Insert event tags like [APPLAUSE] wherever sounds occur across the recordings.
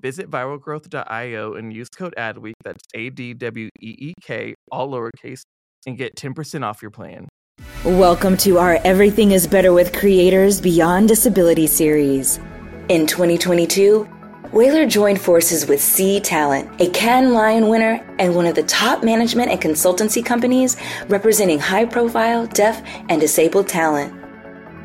Visit viralgrowth.io and use code ADWEEK, that's A D W E E K, all lowercase, and get 10% off your plan. Welcome to our Everything is Better with Creators Beyond Disability series. In 2022, Whalar joined forces with C Talent, a Cannes Lion winner and one of the top management and consultancy companies representing high profile deaf and disabled talent.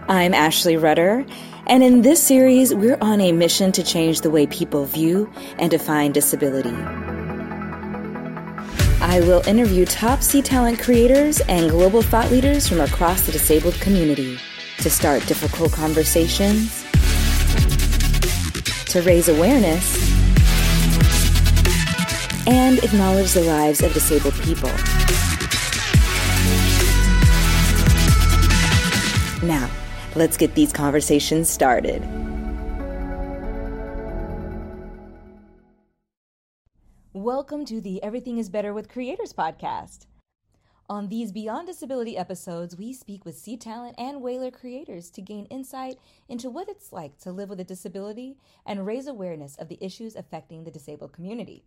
I'm Ashley Rudder, and in this series, we're on a mission to change the way people view and define disability. I will interview top C Talent creators and global thought leaders from across the disabled community to start difficult conversations, to raise awareness, and acknowledge the lives of disabled people. Now, let's get these conversations started. Welcome to the Everything is Better with Creators podcast. On these Beyond Disability episodes, we speak with C Talent and Whalar creators to gain insight into what it's like to live with a disability and raise awareness of the issues affecting the disabled community.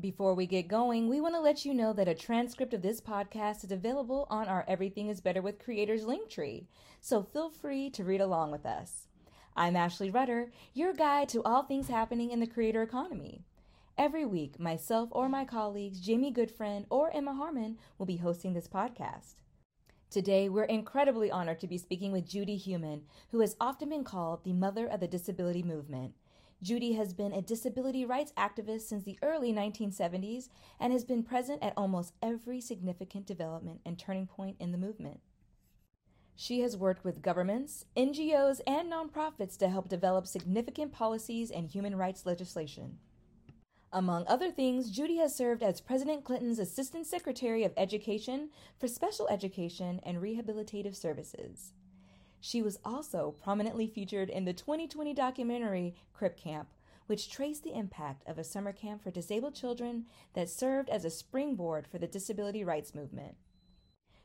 Before we get going, we want to let you know that a transcript of this podcast is available on our Everything is Better with Creators link tree, so feel free to read along with us. I'm Ashley Rudder, your guide to all things happening in the creator economy. Every week, myself or my colleagues, Jamie Goodfriend or Emma Harmon, will be hosting this podcast. Today, we're incredibly honored to be speaking with Judy Heumann, who has often been called the mother of the disability movement. Judy has been a disability rights activist since the early 1970s and has been present at almost every significant development and turning point in the movement. She has worked with governments, NGOs, and nonprofits to help develop significant policies and human rights legislation. Among other things, Judy has served as President Clinton's Assistant Secretary of Education for Special Education and Rehabilitative Services. She was also prominently featured in the 2020 documentary Crip Camp, which traced the impact of a summer camp for disabled children that served as a springboard for the disability rights movement.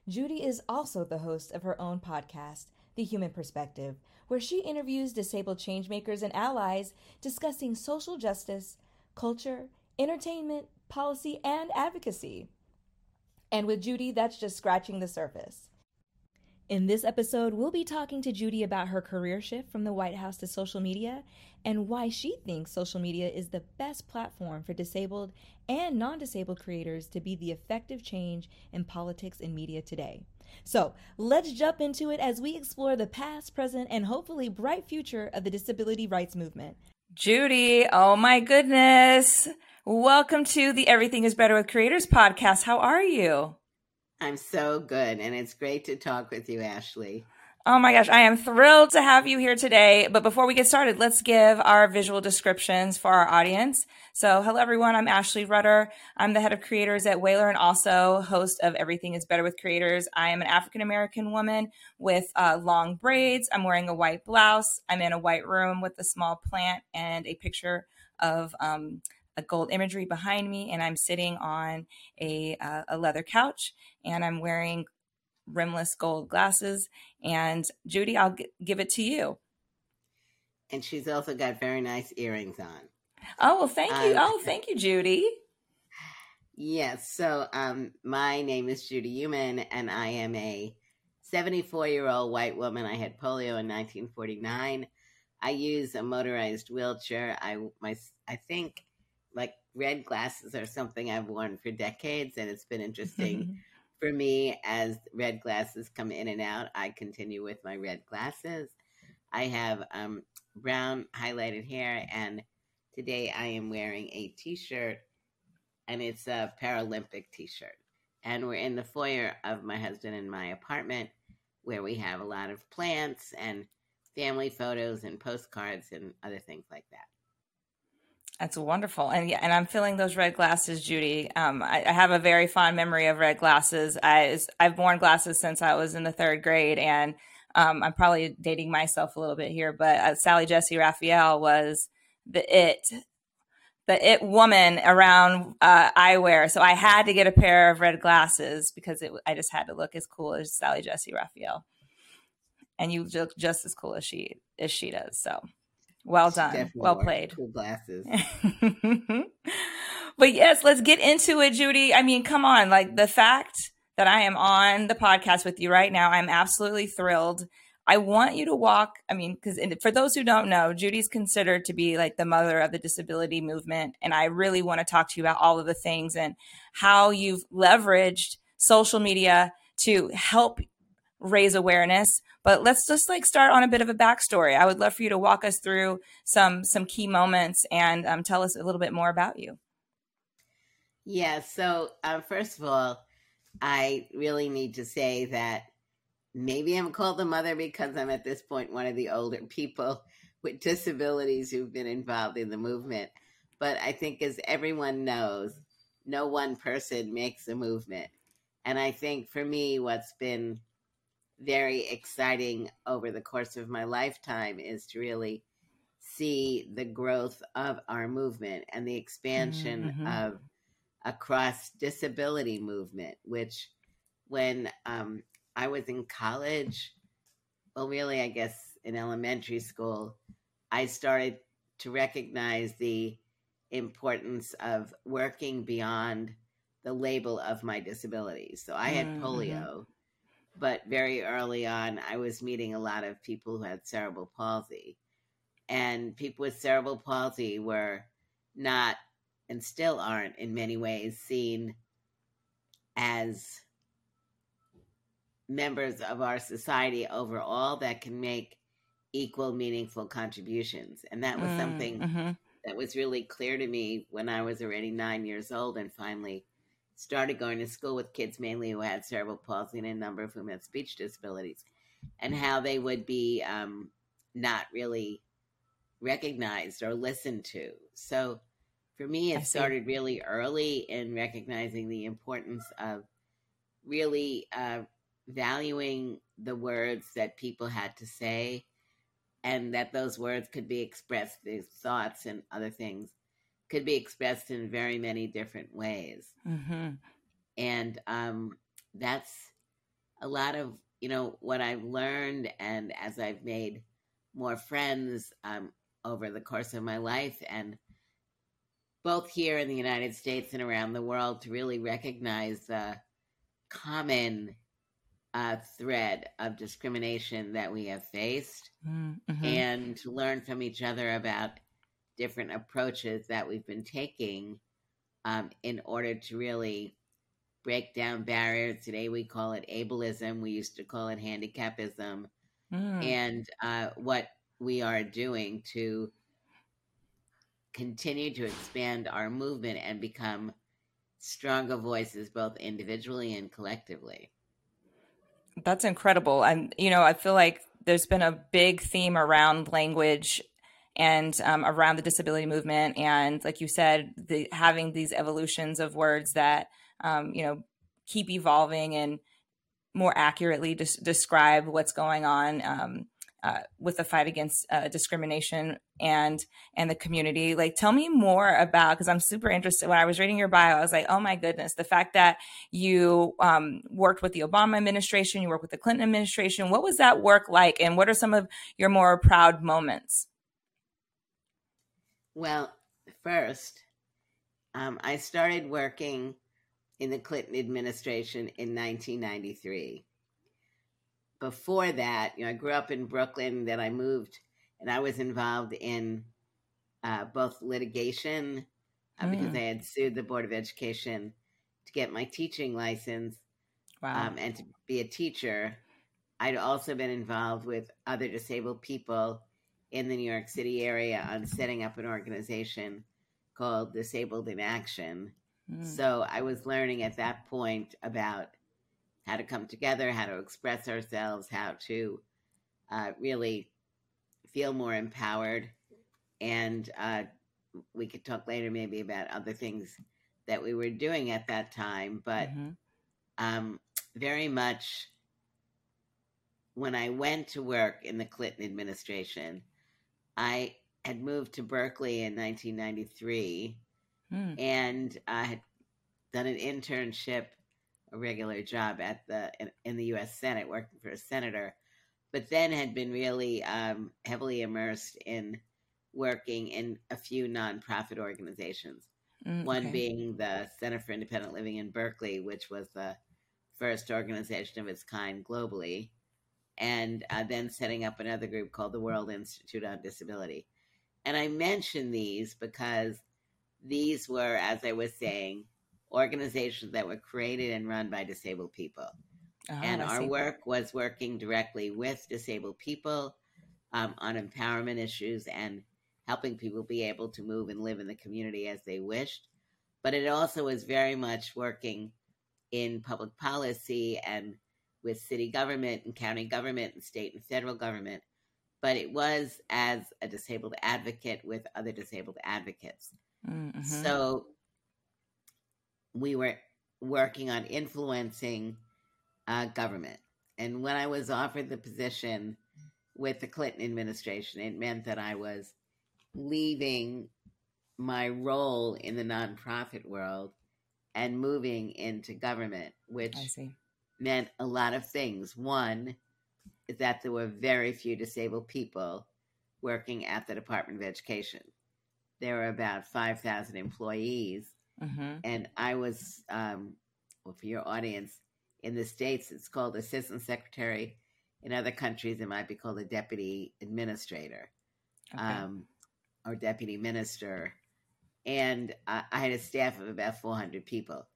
Judy is also the host of her own podcast, The Heumann Perspective, where she interviews disabled changemakers and allies discussing social justice, culture, entertainment, policy, and advocacy. And with Judy, that's just scratching the surface. In this episode, we'll be talking to Judy about her career shift from the White House to social media and why she thinks social media is the best platform for disabled and non disabled creators to be the effective change in politics and media today. So let's jump into it as we explore the past, present, and hopefully bright future of the disability rights movement. Judy, oh my goodness. Welcome to the Everything is Better with Creators podcast. How are you? I'm so good, and it's great to talk with you, Ashley. Oh my gosh, I am thrilled to have you here today. But before we get started, let's give our visual descriptions for our audience. So, hello everyone, I'm Ashley Rudder. I'm the head of creators at Whalar and also host of Everything is Better with Creators. I am an African American woman with uh, long braids. I'm wearing a white blouse. I'm in a white room with a small plant and a picture of um, a gold imagery behind me, and I'm sitting on a, uh, a leather couch, and I'm wearing rimless gold glasses. And Judy, I'll g- give it to you. And she's also got very nice earrings on. Oh well, thank you. Um, oh, thank you, Judy. Yes. So, um, my name is Judy Heumann, and I am a 74 year old white woman. I had polio in 1949. I use a motorized wheelchair. I my I think red glasses are something I've worn for decades, and it's been interesting [LAUGHS] for me as red glasses come in and out. I continue with my red glasses. I have um, brown highlighted hair, and today I am wearing a T-shirt, and it's a Paralympic T-shirt. And we're in the foyer of my husband and my apartment, where we have a lot of plants and family photos and postcards and other things like that. That's wonderful, and yeah, and I'm filling those red glasses, Judy. Um, I, I, have a very fond memory of red glasses. I, I've worn glasses since I was in the third grade, and um, I'm probably dating myself a little bit here, but uh, Sally Jessy Raphael was the it, the it woman around uh, eyewear. So I had to get a pair of red glasses because it, I just had to look as cool as Sally Jessy Raphael, and you look just as cool as she as she does. So well done. Well played. Cool glasses. [LAUGHS] but yes, let's get into it, Judy. I mean, come on. Like the fact that I am on the podcast with you right now, I'm absolutely thrilled. I want you to walk. I mean, because for those who don't know, Judy's considered to be like the mother of the disability movement. And I really want to talk to you about all of the things and how you've leveraged social media to help raise awareness but let's just like start on a bit of a backstory. I would love for you to walk us through some some key moments and um, tell us a little bit more about you. Yeah so uh, first of all i really need to say that maybe i'm called the mother because i'm at this point one of the older people with disabilities who've been involved in the movement. But i think as everyone knows no one person makes a movement. And i think for me what's been very exciting over the course of my lifetime is to really see the growth of our movement and the expansion mm-hmm. of a cross disability movement, which when um, I was in college, well, really, I guess in elementary school, I started to recognize the importance of working beyond the label of my disability. So I had mm-hmm. polio but very early on, I was meeting a lot of people who had cerebral palsy. And people with cerebral palsy were not, and still aren't in many ways, seen as members of our society overall that can make equal, meaningful contributions. And that was mm, something mm-hmm. that was really clear to me when I was already nine years old and finally started going to school with kids mainly who had cerebral palsy and a number of whom had speech disabilities, and how they would be um, not really recognized or listened to. So for me, it started really early in recognizing the importance of really uh, valuing the words that people had to say and that those words could be expressed, these thoughts and other things could be expressed in very many different ways. Mm-hmm. And um, that's a lot of, you know, what I've learned. And as I've made more friends um, over the course of my life, and both here in the United States and around the world, to really recognize the common uh, thread of discrimination that we have faced mm-hmm. and to learn from each other about different approaches that we've been taking um, in order to really break down barriers. Today we call it ableism. We used to call it handicapism. Mm. And uh, what we are doing to continue to expand our movement and become stronger voices, both individually and collectively. That's incredible. And, you know, I feel like there's been a big theme around language and um, around the disability movement and like you said the, having these evolutions of words that um, you know keep evolving and more accurately des- describe what's going on um, uh, with the fight against uh, discrimination and and the community. Like tell me more about because i'm super interested. When i was reading your bio i was like oh my goodness the fact that you um, worked with the obama administration you worked with the clinton administration what was that work like? And what are some of your more proud moments well, first, um, I started working in the Clinton administration in 1993. Before that, you know, I grew up in Brooklyn, then I moved and I was involved in uh, both litigation uh, mm. because I had sued the Board of Education to get my teaching license wow. um, and to be a teacher. I'd also been involved with other disabled people in the New York City area on setting up an organization called Disabled in Action. Mm. So I was learning at that point about how to come together, how to express ourselves, how to uh, really feel more empowered. And uh, we could talk later maybe about other things that we were doing at that time. But mm-hmm. um, very much when I went to work in the Clinton administration, I had moved to Berkeley in 1993 mm. and I had done an internship, a regular job at the in, in the U.S. Senate, working for a senator, but then had been really um, heavily immersed in working in a few nonprofit organizations. Mm, One okay. being the Center for Independent Living in Berkeley, which was the first organization of its kind globally, and uh, then setting up another group called the World Institute on Disability. And I mention these because these were, as I was saying, organizations that were created and run by disabled people. Oh, and our work was working directly with disabled people um, on empowerment issues and helping people be able to move and live in the community as they wished. But it also was very much working in public policy and with city government and county government and state and federal government. But it was as a disabled advocate with other disabled advocates. Mm-hmm. So we were working on influencing uh, government. And when I was offered the position with the Clinton administration, it meant that I was leaving my role in the nonprofit world and moving into government, which meant a lot of things. One is that there were very few disabled people working at the Department of Education. There were about 5,000 employees. Mm-hmm. And I was, um, well, for your audience, in the States, it's called assistant secretary. In other countries, it might be called a deputy administrator. Okay. Um, or deputy minister, and I, I had a staff of about 400 people.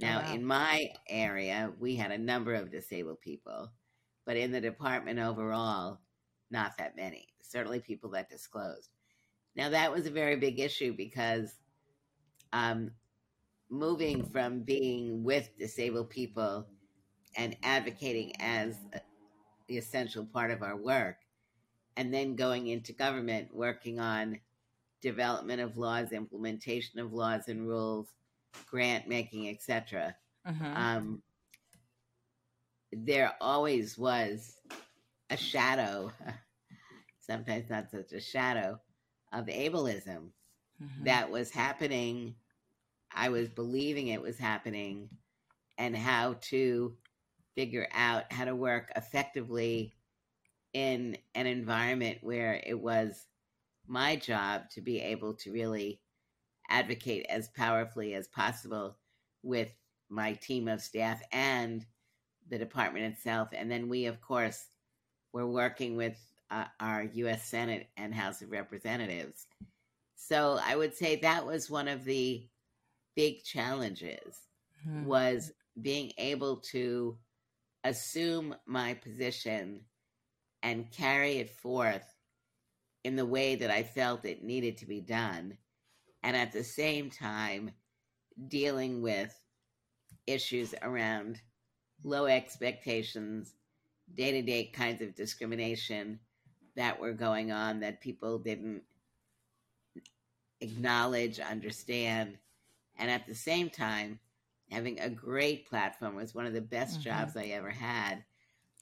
Now, wow. in my area, we had a number of disabled people, but in the department overall, not that many. Certainly people that disclosed. Now, that was a very big issue because um, moving from being with disabled people and advocating as a, the essential part of our work, and then going into government working on development of laws, implementation of laws and rules, grant making, etc. Mm-hmm. Um, there always was a shadow, [LAUGHS] sometimes not such a shadow, of ableism mm-hmm. that was happening. I was believing it was happening, and how to figure out how to work effectively in an environment where it was my job to be able to really advocate as powerfully as possible with my team of staff and the department itself. And then we, of course, were working with uh, our U.S. Senate and House of Representatives. So I would say that was one of the big challenges hmm. was being able to assume my position and carry it forth in the way that I felt it needed to be done. And at the same time, dealing with issues around low expectations, day to day kinds of discrimination that were going on that people didn't acknowledge, understand. And at the same time, having a great platform was one of the best mm-hmm. jobs I ever had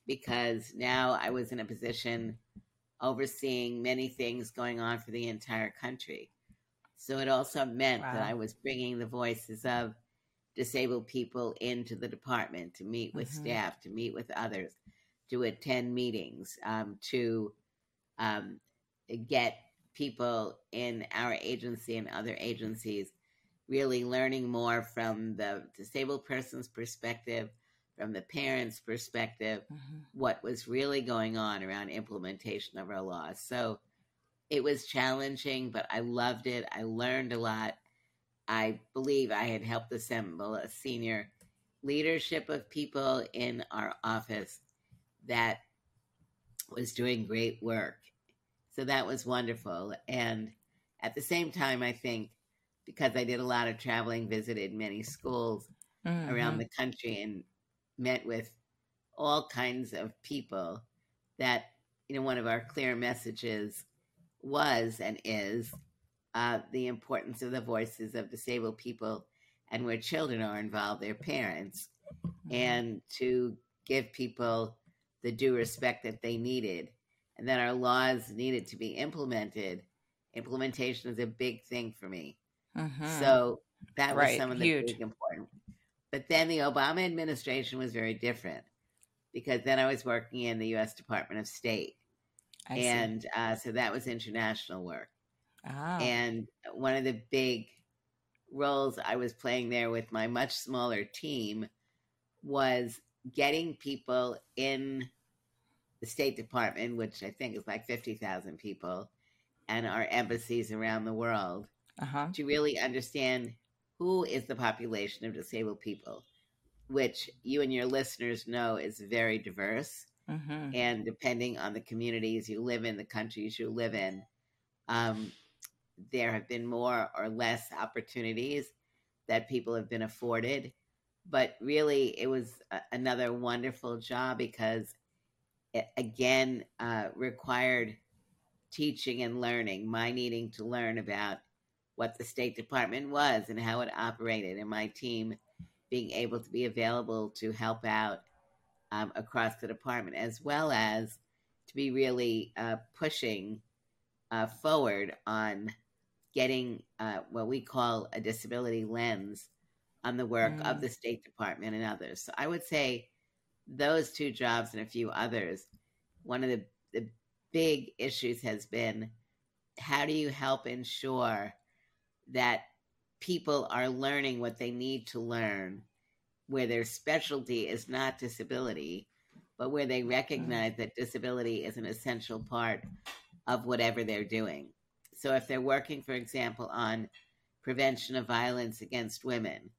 because now I was in a position overseeing many things going on for the entire country. So it also meant wow. that I was bringing the voices of disabled people into the department to meet with mm-hmm. staff, to meet with others, to attend meetings, um, to um, get people in our agency and other agencies really learning more from the disabled person's perspective from the parents' perspective, mm-hmm. what was really going on around implementation of our laws. So it was challenging, but I loved it. I learned a lot. I believe I had helped assemble a senior leadership of people in our office that was doing great work. So that was wonderful. And at the same time, I think because I did a lot of traveling, visited many schools mm-hmm. around the country, and met with all kinds of people, that, you know, one of our clear messages was and is uh, the importance of the voices of disabled people and where children are involved, their parents, mm-hmm. and to give people the due respect that they needed, and that our laws needed to be implemented. Implementation is a big thing for me. Mm-hmm. So that was right. some of the Huge. big important. But then the Obama administration was very different because then I was working in the U.S. Department of State, I and uh, so that was international work. Oh. And one of the big roles I was playing there with my much smaller team was getting people in the State Department, which I think is like 50,000 people, and our embassies around the world uh-huh. to really understand who is the population of disabled people, which you and your listeners know is very diverse. Mm-hmm. And depending on the communities you live in, the countries you live in, um, there have been more or less opportunities that people have been afforded. But really, it was a, another wonderful job because it again uh, required teaching and learning, my needing to learn about what the State Department was and how it operated, and my team being able to be available to help out um, across the department, as well as to be really uh, pushing uh, forward on getting uh, what we call a disability lens on the work mm. of the State Department and others. So I would say those two jobs and a few others, one of the, the big issues has been how do you help ensure that people are learning what they need to learn, where their specialty is not disability, but where they mm. recognize that disability is an essential part of whatever they're doing. So if they're working, for example, on prevention of violence against women,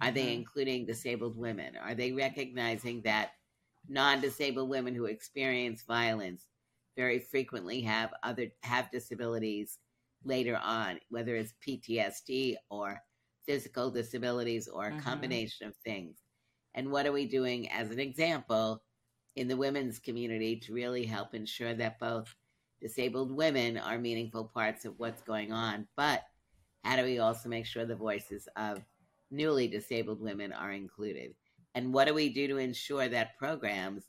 are they mm-hmm. including disabled women? Are they recognizing that non disabled women who experience violence very frequently have other have disabilities later on, whether it's PTSD or physical disabilities or a mm-hmm. combination of things? And what are we doing as an example in the women's community to really help ensure that both disabled women are meaningful parts of what's going on, but how do we also make sure the voices of newly disabled women are included? And what do we do to ensure that programs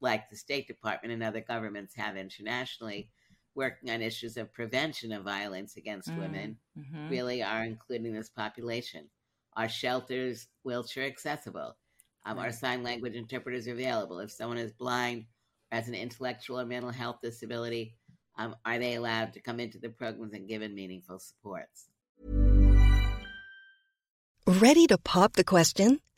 like the State Department and other governments have internationally working on issues of prevention of violence against mm, women mm-hmm. really are including this population? Are shelters wheelchair accessible? Um, Are sign language interpreters available? If someone is blind or has an intellectual or mental health disability, um, are they allowed to come into the programs and given meaningful supports? Ready to pop the question?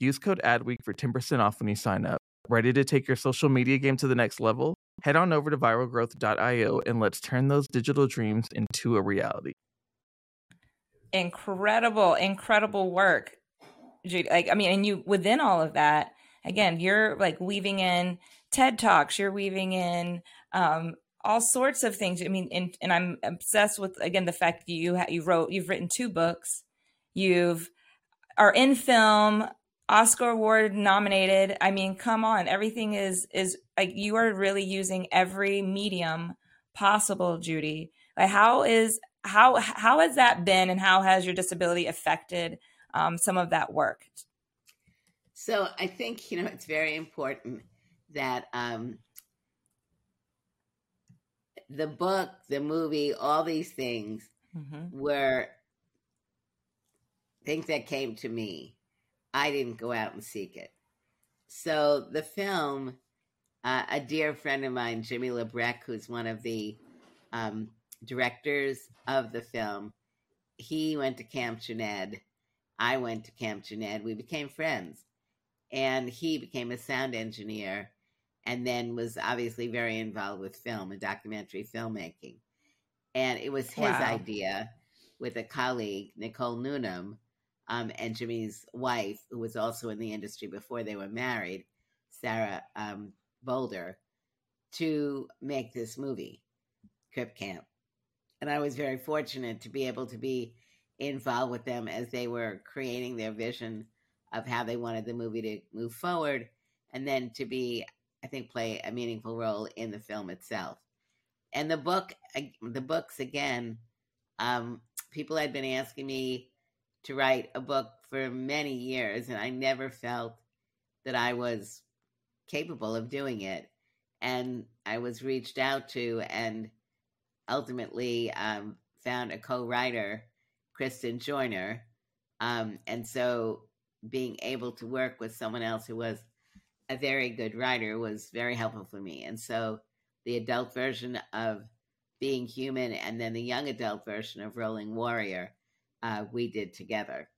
Use code ADWEEK for 10% off when you sign up. Ready to take your social media game to the next level? Head on over to viralgrowth.io and let's turn those digital dreams into a reality incredible, incredible work. Like, I mean, and you within all of that, again, you're like weaving in TED Talks, you're weaving in um, all sorts of things. I mean, and, and I'm obsessed with again the fact that you you wrote you've written two books, you've are in film, Oscar award nominated. I mean, come on, everything is is like you are really using every medium possible, Judy. Like how is how how has that been, and how has your disability affected um, some of that work? So I think you know it's very important that um, the book, the movie, all these things mm-hmm. were things that came to me. I didn't go out and seek it. So the film, uh, a dear friend of mine, Jimmy LeBrecht, who's one of the um, directors of the film, he went to Camp Jened. I went to Camp Jened. We became friends. And he became a sound engineer and then was obviously very involved with film and documentary filmmaking. And it was his wow. idea with a colleague, Nicole Newnham, um, and Jimmy's wife, who was also in the industry before they were married, Sarah um, Bolder, to make this movie, Crip Camp. And I was very fortunate to be able to be involved with them as they were creating their vision of how they wanted the movie to move forward, and then to be I think, play a meaningful role in the film itself. And the book, the books again, um, people had been asking me to write a book for many years, and I never felt that I was capable of doing it. And I was reached out to, and ultimately um, found a co-writer, Kristen Joiner. Um, and so being able to work with someone else who was a very good writer was very helpful for me. And so the adult version of Being Heumann and then the young adult version of Rolling Warrior, uh, we did together.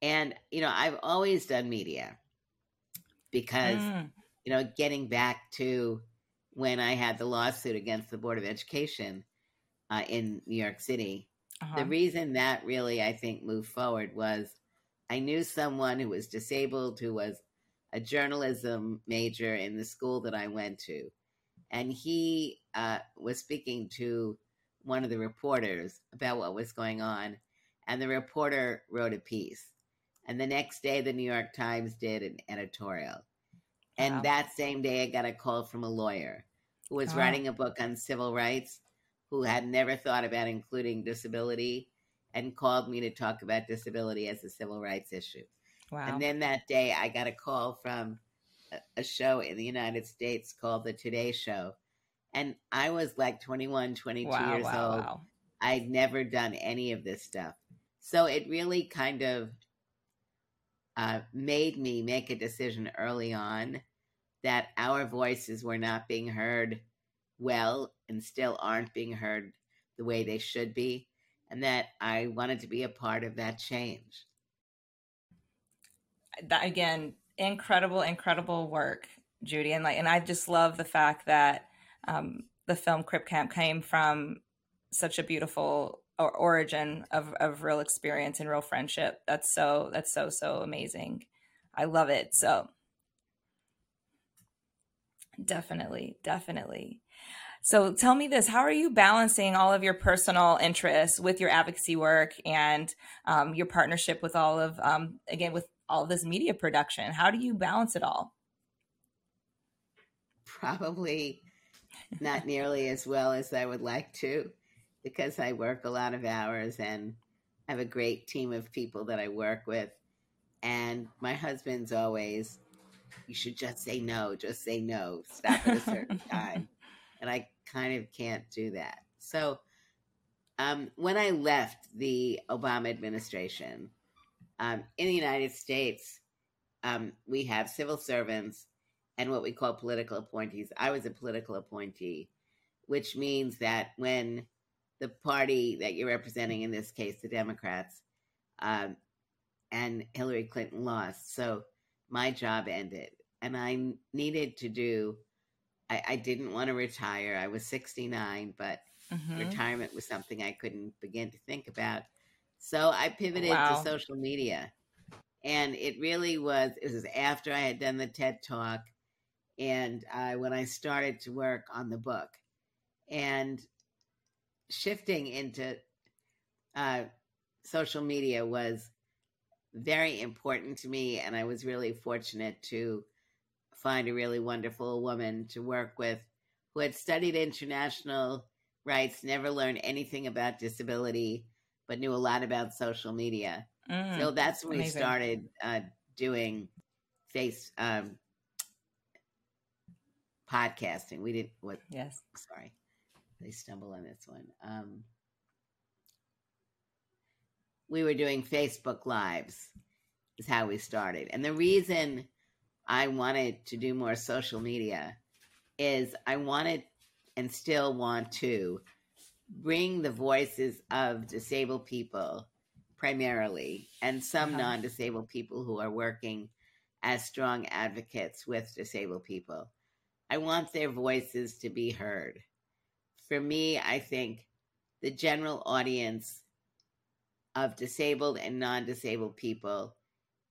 And, you know, I've always done media because, mm. you know, getting back to when I had the lawsuit against the Board of Education uh, in New York City, uh-huh. the reason that really, I think, moved forward was I knew someone who was disabled, who was a journalism major in the school that I went to. And he uh, was speaking to one of the reporters about what was going on. And the reporter wrote a piece. And the next day, the New York Times did an editorial. And wow. that same day, I got a call from a lawyer who was oh. writing a book on civil rights, who had never thought about including disability, and called me to talk about disability as a civil rights issue. Wow. And then that day, I got a call from a, show in the United States called The Today Show. And I was like 21, 22 wow, years wow, old. Wow. I'd never done any of this stuff. So it really kind of uh, made me make a decision early on that our voices were not being heard well and still aren't being heard the way they should be, and that I wanted to be a part of that change. That again, incredible, incredible work, Judy, and like, and I just love the fact that um, the film Crip Camp came from such a beautiful origin of, of real experience and real friendship. That's so that's so so amazing. I love it. So definitely, definitely. So tell me this: How are you balancing all of your personal interests with your advocacy work and um, your partnership with all of, um, again, with all this media production? How do you balance it all? Probably not nearly as well as I would like to because I work a lot of hours and I have a great team of people that I work with. And my husband's always, you should just say no, just say no, stop at a certain [LAUGHS] time. And I kind of can't do that. So um, when I left the Obama administration, um, in the United States, um, we have civil servants and what we call political appointees. I was a political appointee, which means that when the party that you're representing, in this case, the Democrats, um, and Hillary Clinton lost, so my job ended, and I needed to do. I, I didn't want to retire. I was 69, but mm-hmm. retirement was something I couldn't begin to think about. So I pivoted wow. to social media. And it really was, it was after I had done the TED Talk and uh, when I started to work on the book. And shifting into uh, social media was very important to me. And I was really fortunate to find a really wonderful woman to work with who had studied international rights, never learned anything about disability, but knew a lot about social media. Mm, so that's when amazing. we started uh, doing face um, podcasting. We did what? Yes. Sorry, they stumble on this one. Um, we were doing Facebook Lives, is how we started. And the reason I wanted to do more social media is I wanted and still want to bring the voices of disabled people primarily and some uh-huh. non disabled people who are working as strong advocates with disabled people. I want their voices to be heard. For me, I think the general audience of disabled and non disabled people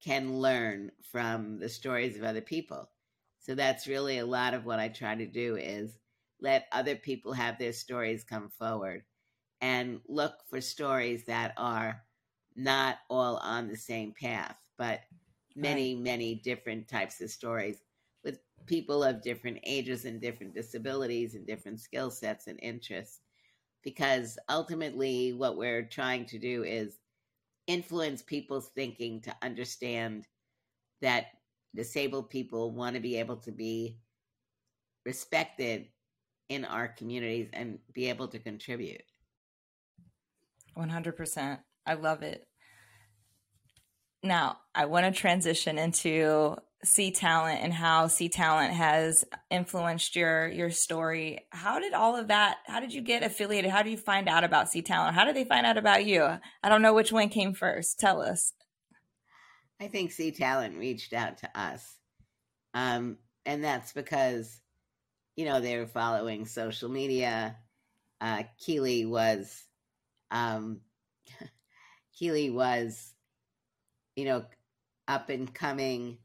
can learn from the stories of other people. So that's really a lot of what I try to do is let other people have their stories come forward and look for stories that are not all on the same path, but many, right. many different types of stories people of different ages and different disabilities and different skill sets and interests. Because ultimately, what we're trying to do is influence people's thinking to understand that disabled people want to be able to be respected in our communities and be able to contribute. 100%. I love it. Now, I want to transition into C Talent and how C Talent has influenced your your story. How did all of that? How did you get affiliated? How do you find out about C Talent? How did they find out about you? I don't know which one came first. Tell us. I think C Talent reached out to us, um, and that's because you know they were following social media. Uh, Keely was, um, [LAUGHS] Keely was, you know, up and coming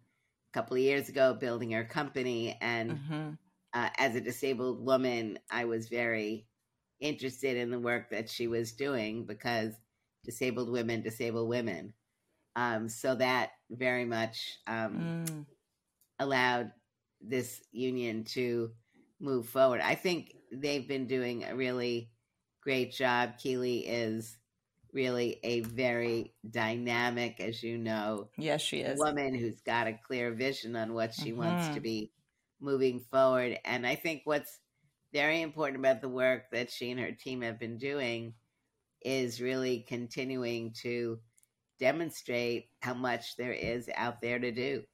couple of years ago building her company and mm-hmm. uh, as a disabled woman i was very interested in the work that she was doing because disabled women disable women um, so that very much um, mm. allowed this union to move forward i think they've been doing a really great job keely is really a very dynamic, as you know, yes, she is woman who's got a clear vision on what she mm-hmm. wants to mm-hmm. be moving forward. And I think what's very important about the work that she and her team have been doing is really continuing to demonstrate how much there is out there to do.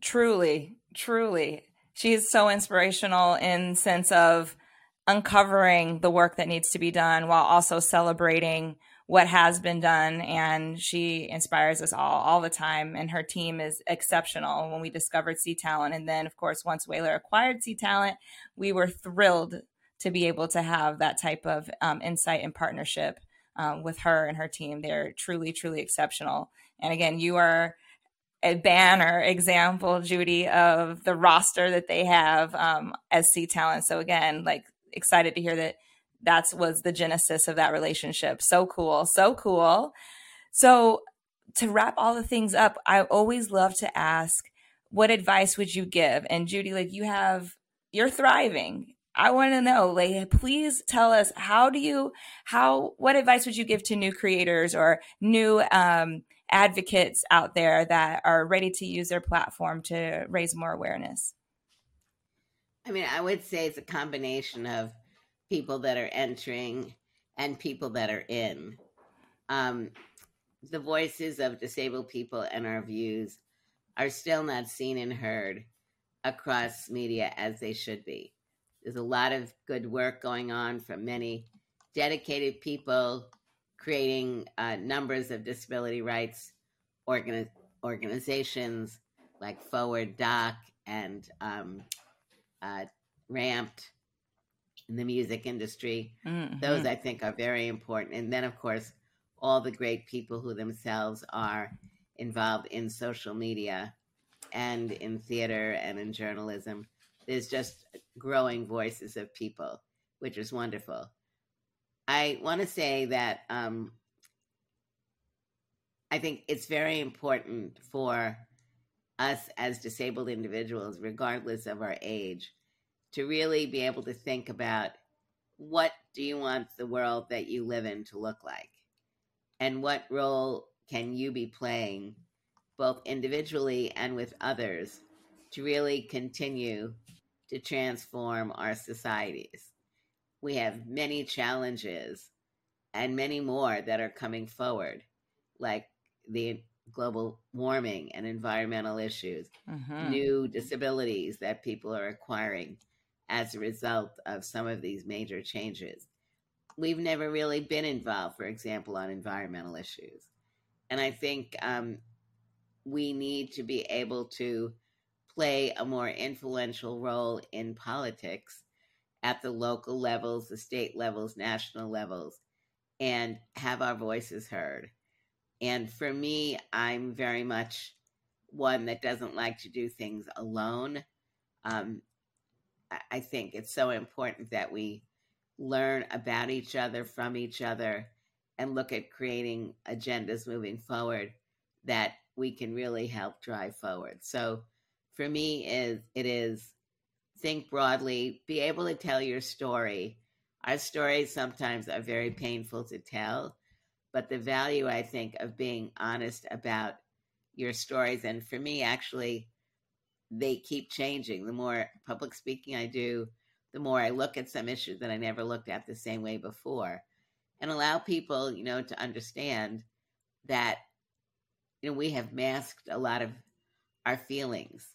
Truly, truly. She is so inspirational in sense of uncovering the work that needs to be done while also celebrating what has been done. And she inspires us all all the time. And her team is exceptional when we discovered c talent. And then of course once Whalar acquired c talent we were thrilled to be able to have that type of um, insight and partnership um, with her and her team. They're truly truly exceptional. And again you are a banner example, Judy, of the roster that they have um, as C Talent. So again, like excited to hear that that's was the genesis of that relationship. So cool. So cool. So to wrap all the things up, I always love to ask, what advice would you give? And Judy, like you have, you're thriving. I want to know, like, please tell us how do you, how, what advice would you give to new creators or new um, advocates out there that are ready to use their platform to raise more awareness? I mean, I would say it's a combination of people that are entering and people that are in. Um, the voices of disabled people and our views are still not seen and heard across media as they should be. There's a lot of good work going on from many dedicated people creating uh, numbers of disability rights organi- organizations like Forward Doc and um, uh, ramped in the music industry. Mm-hmm. Those I think are very important. And then, of course, all the great people who themselves are involved in social media and in theater and in journalism. There's just growing voices of people. which is wonderful. I want to say that um, I think it's very important for us as disabled individuals, regardless of our age, to really be able to think about what do you want the world that you live in to look like? And what role can you be playing, both individually and with others, to really continue to transform our societies? We have many challenges and many more that are coming forward, like the global warming and environmental issues, mm-hmm. new disabilities that people are acquiring as a result of some of these major changes. We've never really been involved, for example, on environmental issues. And I think um, we need to be able to play a more influential role in politics at the local levels, the state levels, national levels, and have our voices heard. And for me, I'm very much one that doesn't like to do things alone. Um, I think it's so important that we learn about each other from each other and look at creating agendas moving forward that we can really help drive forward. So for me is it is think broadly, be able to tell your story. Our stories sometimes are very painful to tell, but the value I think of being honest about your stories and for me actually they keep changing. The more public speaking I do, the more I look at some issues that I never looked at the same way before and allow people, you know, to understand that, you know, we have masked a lot of our feelings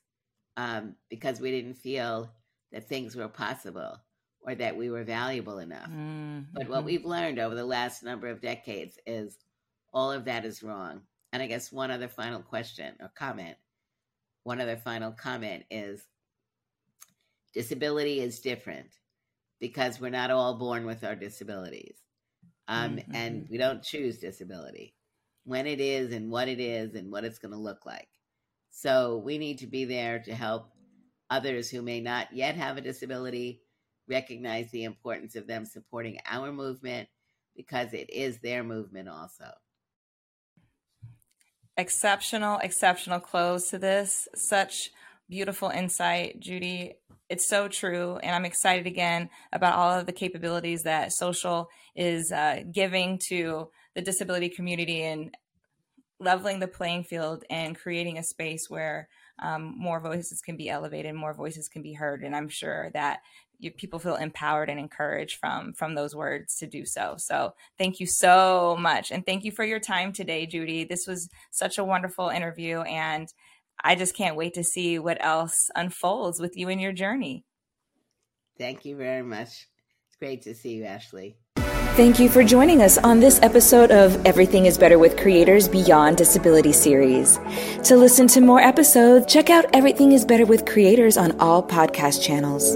um, because we didn't feel that things were possible or that we were valuable enough. Mm-hmm. But what we've learned over the last number of decades is all of that is wrong. And I guess one other final question or comment one other final comment is disability is different because we're not all born with our disabilities. Um, mm-hmm. And we don't choose disability when it is and what it is and what it's going to look like. So we need to be there to help others who may not yet have a disability recognize the importance of them supporting our movement because it is their movement also exceptional, exceptional close to this. Such beautiful insight, Judy. It's so true. And I'm excited again about all of the capabilities that social is uh, giving to the disability community and leveling the playing field and creating a space where um, more voices can be elevated, more voices can be heard. And I'm sure that you, people feel empowered and encouraged from from those words to do so. So thank you so much, and thank you for your time today, Judy. This was such a wonderful interview, and I just can't wait to see what else unfolds with you in your journey. Thank you very much. It's great to see you, Ashley. Thank you for joining us on this episode of Everything is Better with Creators Beyond Disability series. To listen to more episodes, check out Everything is Better with Creators on all podcast channels.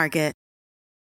Market.